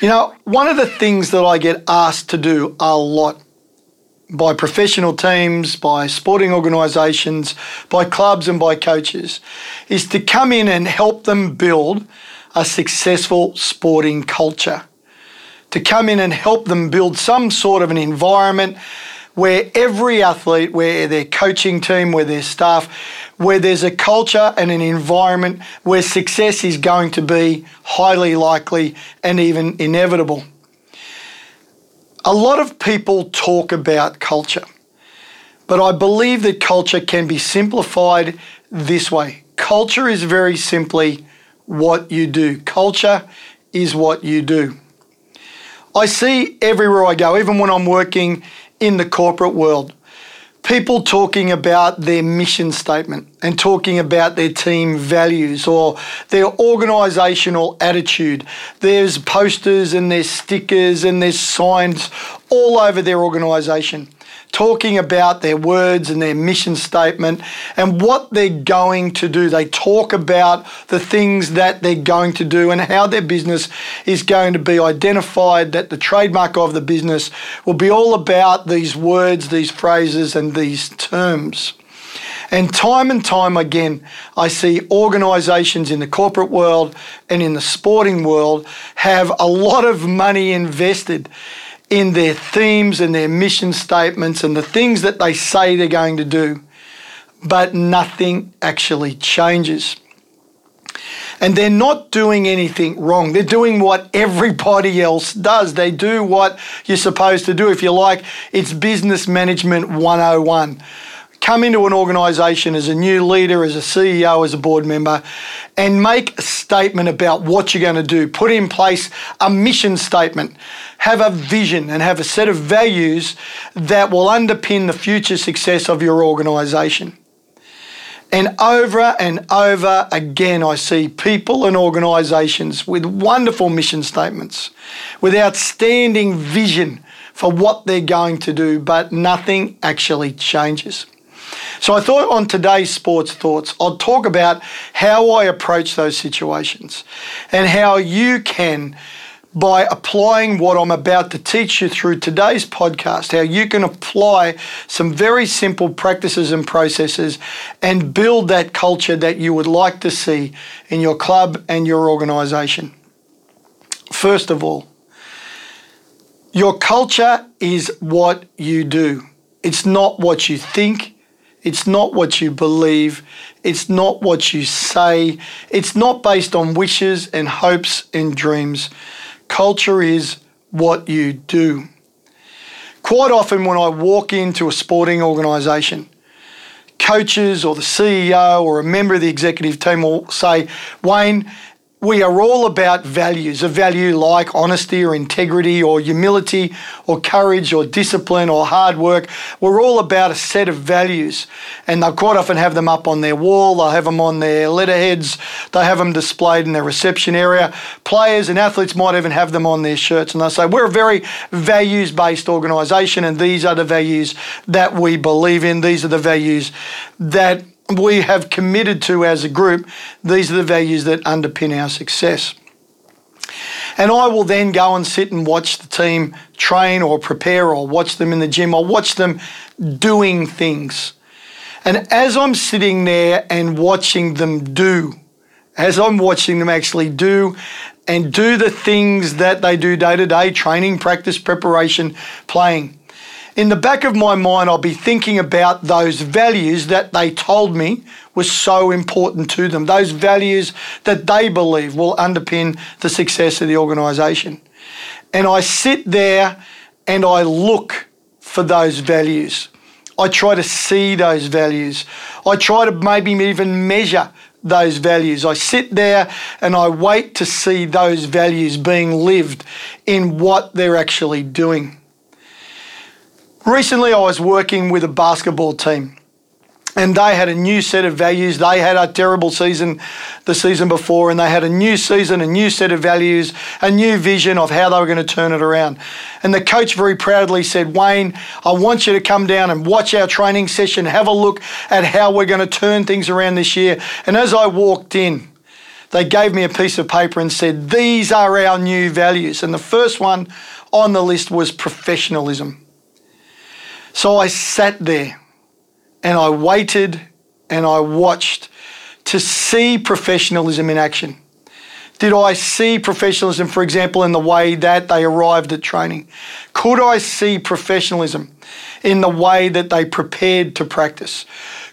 You know, one of the things that I get asked to do a lot by professional teams, by sporting organisations, by clubs, and by coaches is to come in and help them build a successful sporting culture. To come in and help them build some sort of an environment where every athlete, where their coaching team, where their staff, where there's a culture and an environment where success is going to be highly likely and even inevitable. A lot of people talk about culture, but I believe that culture can be simplified this way. Culture is very simply what you do. Culture is what you do. I see everywhere I go, even when I'm working in the corporate world, people talking about their mission statement and talking about their team values or their organisational attitude. There's posters and there's stickers and there's signs all over their organisation talking about their words and their mission statement and what they're going to do. They talk about the things that they're going to do and how their business is going to be identified, that the trademark of the business will be all about these words, these phrases, and these terms. And time and time again, I see organisations in the corporate world and in the sporting world have a lot of money invested in their themes and their mission statements and the things that they say they're going to do, but nothing actually changes. And they're not doing anything wrong. They're doing what everybody else does. They do what you're supposed to do. If you like, it's business management 101 come into an organisation as a new leader, as a CEO, as a board member, and make a statement about what you're going to do. Put in place a mission statement, have a vision, and have a set of values that will underpin the future success of your organisation. And over and over again, I see people and organisations with wonderful mission statements, with outstanding vision for what they're going to do, but nothing actually changes. So I thought on today's Sports Thoughts, I'll talk about how I approach those situations and how you can, by applying what I'm about to teach you through today's podcast, how you can apply some very simple practices and processes and build that culture that you would like to see in your club and your organization. First of all, your culture is what you do. It's not what you think, it's not what you believe. It's not what you say. It's not based on wishes and hopes and dreams. Culture is what you do. Quite often, when I walk into a sporting organisation, coaches or the CEO or a member of the executive team will say, Wayne, we are all about values, a value like honesty or integrity or humility or courage or discipline or hard work. We're all about a set of values. And they'll quite often have them up on their wall, they'll have them on their letterheads, they have them displayed in their reception area. Players and athletes might even have them on their shirts. And they'll say, We're a very values based organisation, and these are the values that we believe in. These are the values that we have committed to as a group, these are the values that underpin our success. And I will then go and sit and watch the team train or prepare or watch them in the gym or watch them doing things. And as I'm sitting there and watching them do, as I'm watching them actually do and do the things that they do day to day training, practice, preparation, playing in the back of my mind, I'll be thinking about those values that they told me were so important to them, those values that they believe will underpin the success of the organisation. And I sit there and I look for those values. I try to see those values. I try to maybe even measure those values. I sit there and I wait to see those values being lived in what they're actually doing. Recently, I was working with a basketball team and they had a new set of values. They had a terrible season the season before, and they had a new season, a new set of values, a new vision of how they were going to turn it around. And the coach very proudly said, Wayne, I want you to come down and watch our training session, have a look at how we're going to turn things around this year. And as I walked in, they gave me a piece of paper and said, These are our new values. And the first one on the list was professionalism. So I sat there and I waited and I watched to see professionalism in action. Did I see professionalism, for example, in the way that they arrived at training? Could I see professionalism in the way that they prepared to practice?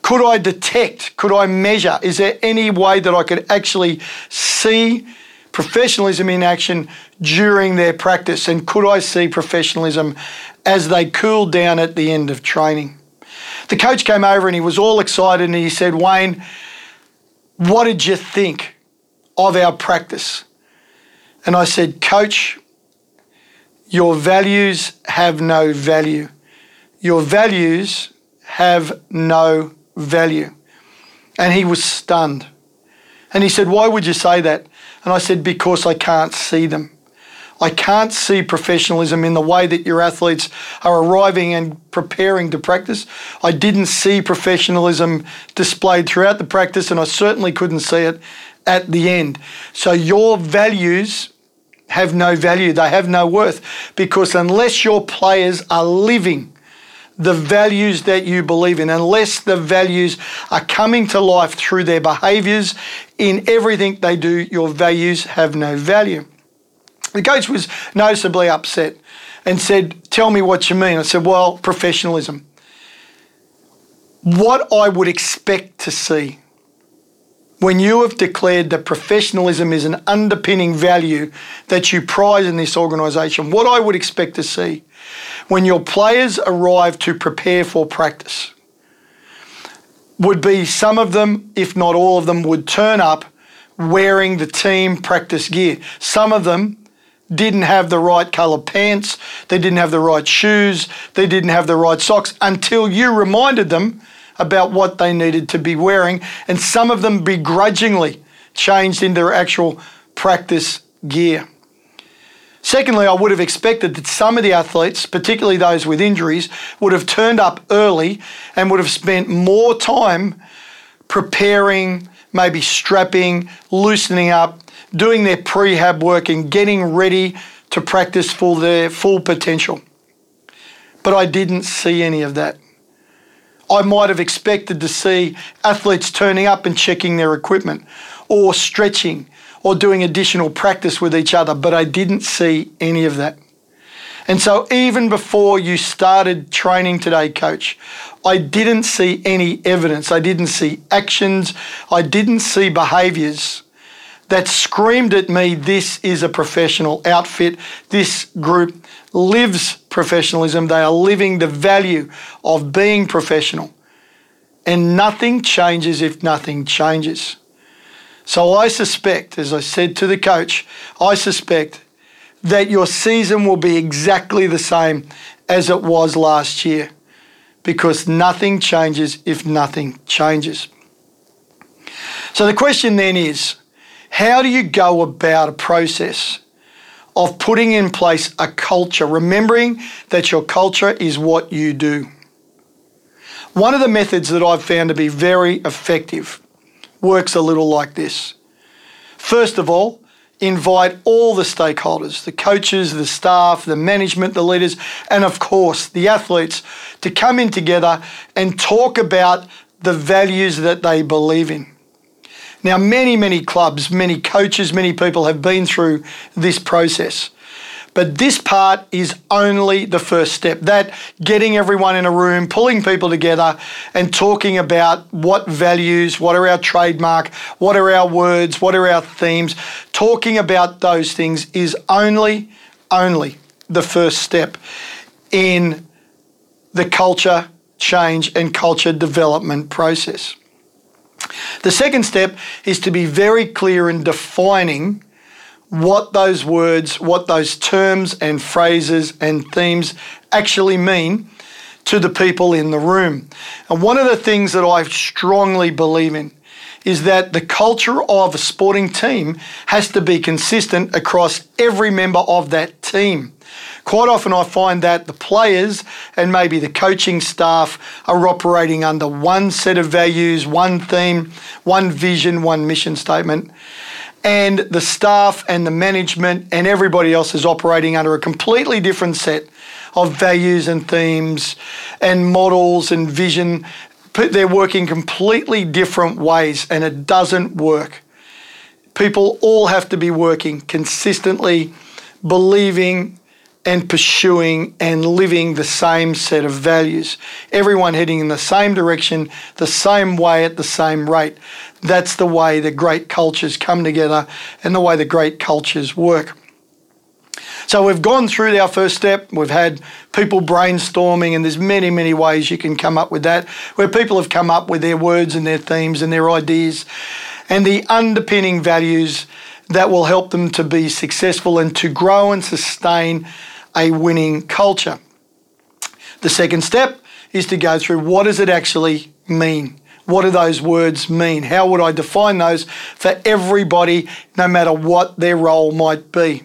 Could I detect? Could I measure? Is there any way that I could actually see professionalism in action during their practice? And could I see professionalism as they cooled down at the end of training? The coach came over and he was all excited and he said, Wayne, what did you think of our practice? And I said, Coach, your values have no value. Your values have no value. And he was stunned. And he said, Why would you say that? And I said, Because I can't see them. I can't see professionalism in the way that your athletes are arriving and preparing to practice. I didn't see professionalism displayed throughout the practice, and I certainly couldn't see it at the end. So your values have no value, they have no worth, because unless your players are living the values that you believe in, unless the values are coming to life through their behaviours in everything they do, your values have no value. The coach was noticeably upset and said, Tell me what you mean. I said, Well, professionalism. What I would expect to see when you have declared that professionalism is an underpinning value that you prize in this organisation, what I would expect to see when your players arrive to prepare for practice would be some of them, if not all of them, would turn up wearing the team practice gear. Some of them didn't have the right colour pants, they didn't have the right shoes, they didn't have the right socks until you reminded them about what they needed to be wearing. And some of them begrudgingly changed into their actual practice gear. Secondly, I would have expected that some of the athletes, particularly those with injuries, would have turned up early and would have spent more time preparing, maybe strapping, loosening up, doing their prehab work and getting ready to practice for their full potential. But I didn't see any of that. I might have expected to see athletes turning up and checking their equipment or stretching or doing additional practice with each other, but I didn't see any of that. And so, even before you started training today, coach, I didn't see any evidence. I didn't see actions. I didn't see behaviours that screamed at me, this is a professional outfit. This group lives professionalism. They are living the value of being professional. And nothing changes if nothing changes. So I suspect, as I said to the coach, I suspect that your season will be exactly the same as it was last year because nothing changes if nothing changes. So the question then is how do you go about a process of putting in place a culture, remembering that your culture is what you do? One of the methods that I've found to be very effective works a little like this. First of all, invite all the stakeholders the coaches, the staff, the management, the leaders, and of course the athletes to come in together and talk about the values that they believe in. Now, many, many clubs, many coaches, many people have been through this process. But this part is only the first step. That getting everyone in a room, pulling people together, and talking about what values, what are our trademark, what are our words, what are our themes, talking about those things is only, only the first step in the culture change and culture development process. The second step is to be very clear in defining what those words, what those terms and phrases and themes actually mean to the people in the room. And one of the things that I strongly believe in is that the culture of a sporting team has to be consistent across every member of that team. Quite often, I find that the players and maybe the coaching staff are operating under one set of values, one theme, one vision, one mission statement. And the staff and the management and everybody else is operating under a completely different set of values and themes and models and vision. They're working completely different ways and it doesn't work. People all have to be working consistently, believing and pursuing and living the same set of values. Everyone heading in the same direction, the same way at the same rate. That's the way the great cultures come together and the way the great cultures work. So we've gone through our first step. We've had people brainstorming, and there's many, many ways you can come up with that, where people have come up with their words and their themes and their ideas and the underpinning values that will help them to be successful and to grow and sustain a winning culture. The second step is to go through what does it actually mean? What do those words mean? How would I define those for everybody, no matter what their role might be?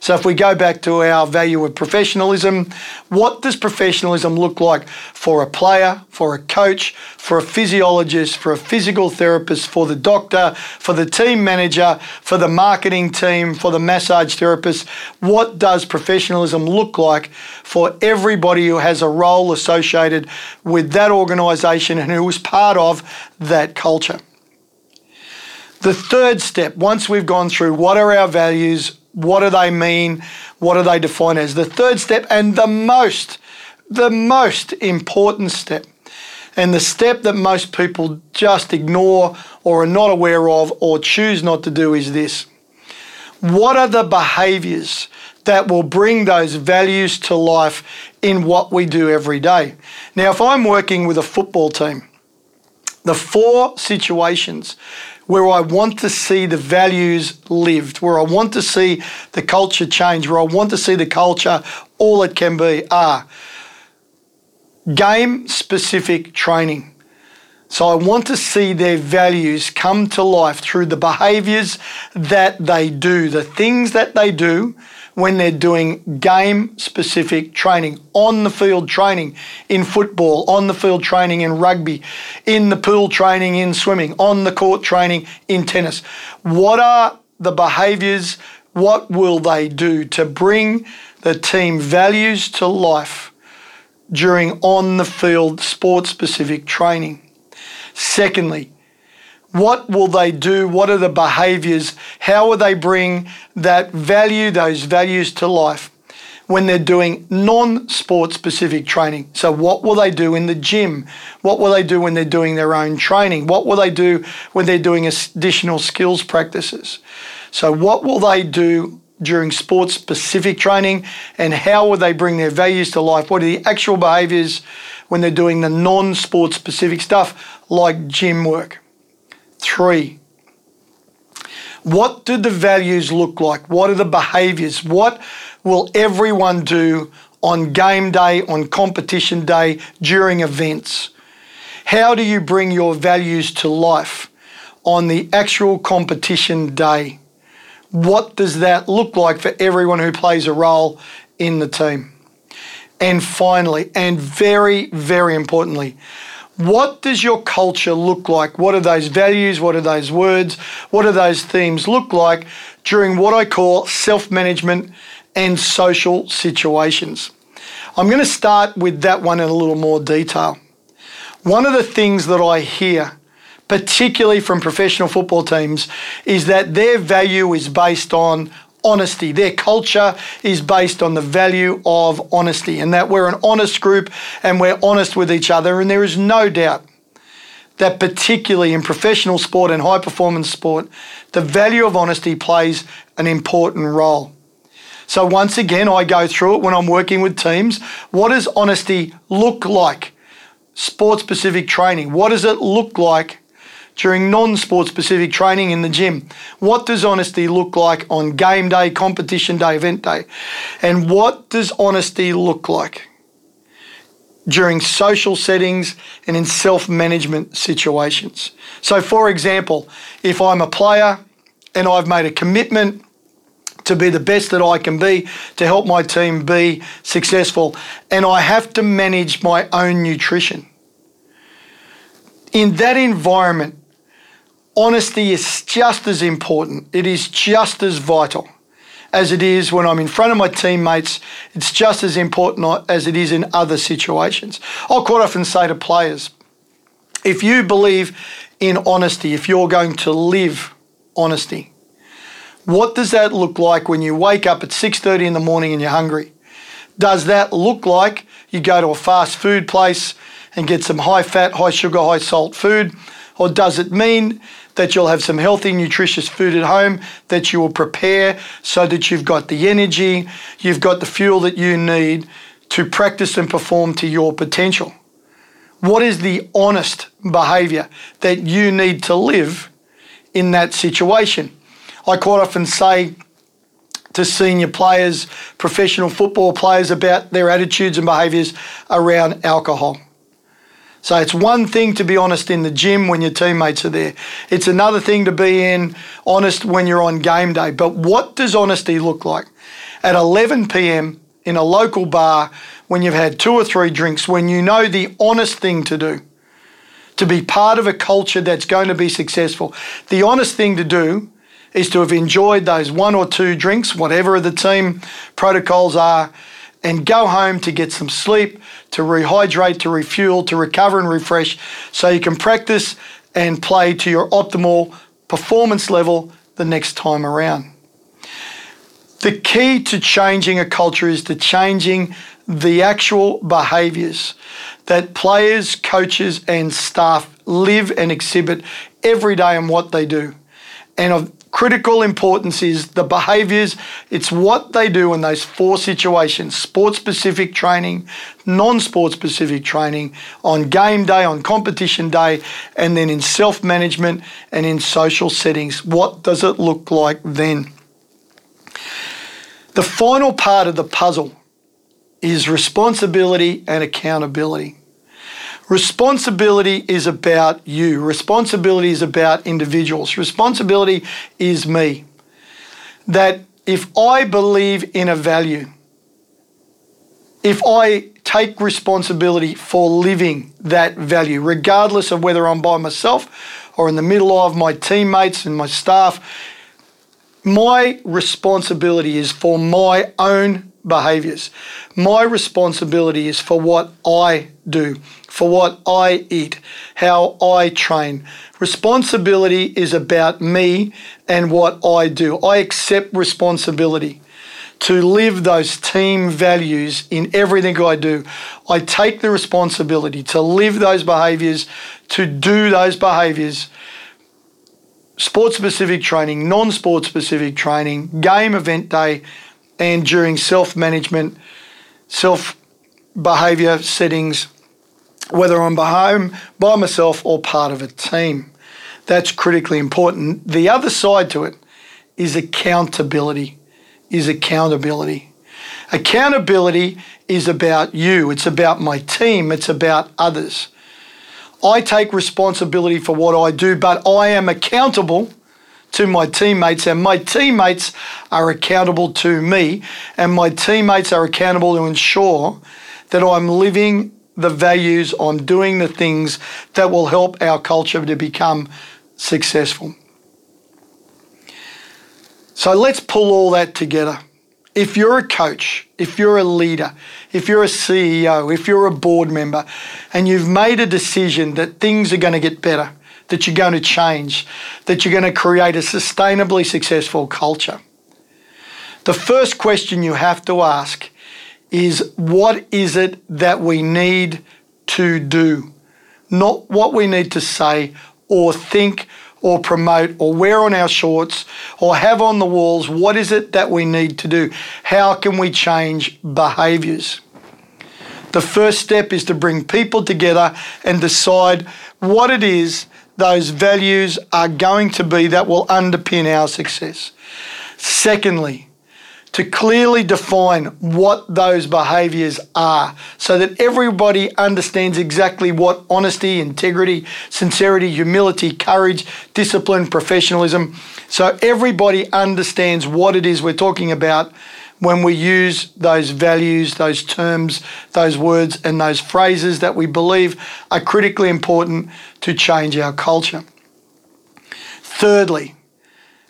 So, if we go back to our value of professionalism, what does professionalism look like for a player, for a coach, for a physiologist, for a physical therapist, for the doctor, for the team manager, for the marketing team, for the massage therapist? What does professionalism look like for everybody who has a role associated with that organisation and who is part of that culture? The third step, once we've gone through what are our values, what do they mean? What do they define as? The third step, and the most, the most important step, and the step that most people just ignore or are not aware of or choose not to do is this. What are the behaviors that will bring those values to life in what we do every day? Now, if I'm working with a football team, the four situations where I want to see the values lived, where I want to see the culture change, where I want to see the culture all it can be are game specific training. So I want to see their values come to life through the behaviors that they do, the things that they do when they're doing game specific training, on the field training in football, on the field training in rugby, in the pool training in swimming, on the court training in tennis. What are the behaviors? What will they do to bring the team values to life during on the field sport specific training? Secondly, what will they do? What are the behaviors? How will they bring that value, those values to life when they're doing non sport specific training? So, what will they do in the gym? What will they do when they're doing their own training? What will they do when they're doing additional skills practices? So, what will they do during sports specific training and how will they bring their values to life? What are the actual behaviors when they're doing the non sport specific stuff like gym work? Three, what do the values look like? What are the behaviors? What will everyone do on game day, on competition day, during events? How do you bring your values to life on the actual competition day? What does that look like for everyone who plays a role in the team? And finally, and very, very importantly, what does your culture look like? What are those values? What are those words? What do those themes look like during what I call self management and social situations? I'm going to start with that one in a little more detail. One of the things that I hear, particularly from professional football teams, is that their value is based on honesty. Their culture is based on the value of honesty and that we're an honest group and we're honest with each other. And there is no doubt that, particularly in professional sport and high performance sport, the value of honesty plays an important role. So, once again, I go through it when I'm working with teams. What does honesty look like? Sport specific training. What does it look like during non sport specific training in the gym? What does honesty look like on game day, competition day, event day? And what does honesty look like during social settings and in self management situations? So, for example, if I'm a player and I've made a commitment to be the best that I can be, to help my team be successful. And I have to manage my own nutrition. In that environment, honesty is just as important, it is just as vital as it is when I'm in front of my teammates. It's just as important as it is in other situations. I'll quite often say to players, if you believe in honesty, if you're going to live honesty, what does that look like when you wake up at 6:30 in the morning and you're hungry? Does that look like you go to a fast food place and get some high fat, high sugar, high salt food? Or does it mean that you'll have some healthy, nutritious food at home that you will prepare so that you've got the energy, you've got the fuel that you need to practice and perform to your potential? What is the honest behavior that you need to live in that situation? I quite often say to senior players, professional football players, about their attitudes and behaviours around alcohol. So it's one thing to be honest in the gym when your teammates are there. It's another thing to be in honest when you're on game day. But what does honesty look like? At 11 p.m. in a local bar when you've had two or three drinks, when you know the honest thing to do, to be part of a culture that's going to be successful. The honest thing to do is to have enjoyed those one or two drinks, whatever the team protocols are, and go home to get some sleep, to rehydrate, to refuel, to recover and refresh so you can practice and play to your optimal performance level the next time around. The key to changing a culture is to changing the actual behaviours that players, coaches, and staff live and exhibit every day in what they do. And of critical importance is the behaviors, it's what they do in those four situations sport specific training, non sport specific training, on game day, on competition day, and then in self management and in social settings. What does it look like then? The final part of the puzzle is responsibility and accountability. Responsibility is about you. Responsibility is about individuals. Responsibility is me. That if I believe in a value, if I take responsibility for living that value, regardless of whether I'm by myself or in the middle of my teammates and my staff, my responsibility is for my own behaviors. My responsibility is for what I do, for what I eat, how I train. Responsibility is about me and what I do. I accept responsibility to live those team values in everything I do. I take the responsibility to live those behaviors, to do those behaviors sport specific training, non sport specific training, game event day, and during self management, self behavior settings, whether I'm by home by myself or part of a team. That's critically important. The other side to it is accountability. Is accountability. Accountability is about you, it's about my team, it's about others. I take responsibility for what I do, but I am accountable to my teammates, and my teammates are accountable to me, and my teammates are accountable to ensure that I'm living the values, I'm doing the things that will help our culture to become successful. So let's pull all that together. If you're a coach, if you're a leader, if you're a CEO, if you're a board member, and you've made a decision that things are going to get better, that you're going to change, that you're going to create a sustainably successful culture. The first question you have to ask is what is it that we need to do? Not what we need to say or think or promote or wear on our shorts or have on the walls. What is it that we need to do? How can we change behaviours? The first step is to bring people together and decide what it is those values are going to be that will underpin our success. Secondly, to clearly define what those behaviours are so that everybody understands exactly what honesty, integrity, sincerity, humility, courage, discipline, professionalism. So everybody understands what it is we're talking about when we use those values, those terms, those words, and those phrases that we believe are critically important to change our culture. Thirdly,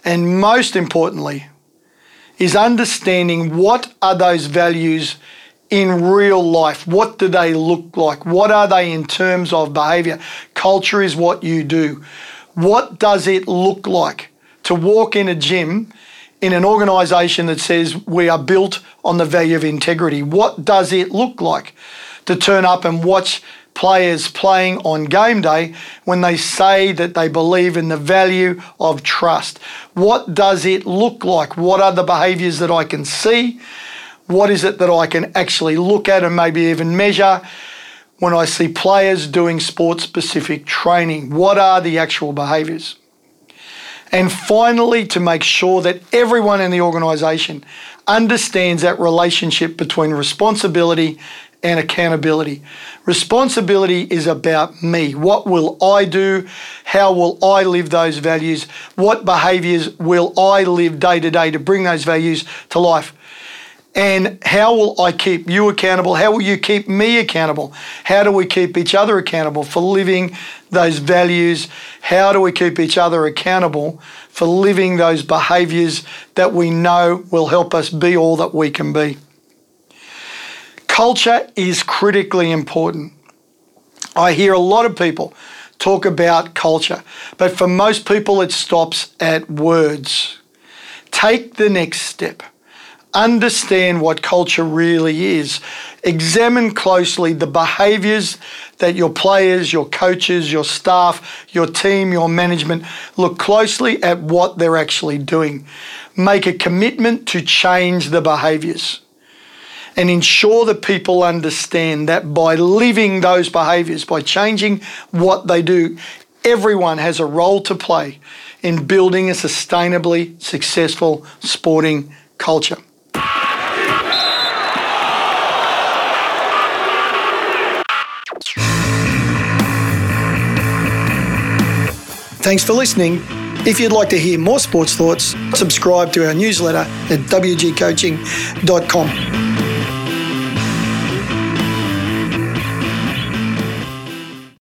and most importantly, is understanding what are those values in real life. What do they look like? What are they in terms of behavior? Culture is what you do. What does it look like to walk in a gym in an organization that says we are built on the value of integrity? What does it look like to turn up and watch players playing on game day when they say that they believe in the value of trust. What does it look like? What are the behaviours that I can see? What is it that I can actually look at and maybe even measure? When I see players doing sport specific training, what are the actual behaviours? And finally, to make sure that everyone in the organisation understands that relationship between responsibility and accountability. Responsibility is about me. What will I do? How will I live those values? What behaviors will I live day to day to bring those values to life? And how will I keep you accountable? How will you keep me accountable? How do we keep each other accountable for living those values? How do we keep each other accountable for living those behaviors that we know will help us be all that we can be? Culture is critically important. I hear a lot of people talk about culture, but for most people, it stops at words. Take the next step. Understand what culture really is. Examine closely the behaviours that your players, your coaches, your staff, your team, your management look closely at what they're actually doing. Make a commitment to change the behaviours and ensure that people understand that by living those behaviours, by changing what they do, everyone has a role to play in building a sustainably successful sporting culture. Thanks for listening. If you'd like to hear more sports thoughts, subscribe to our newsletter at wgcoaching.com.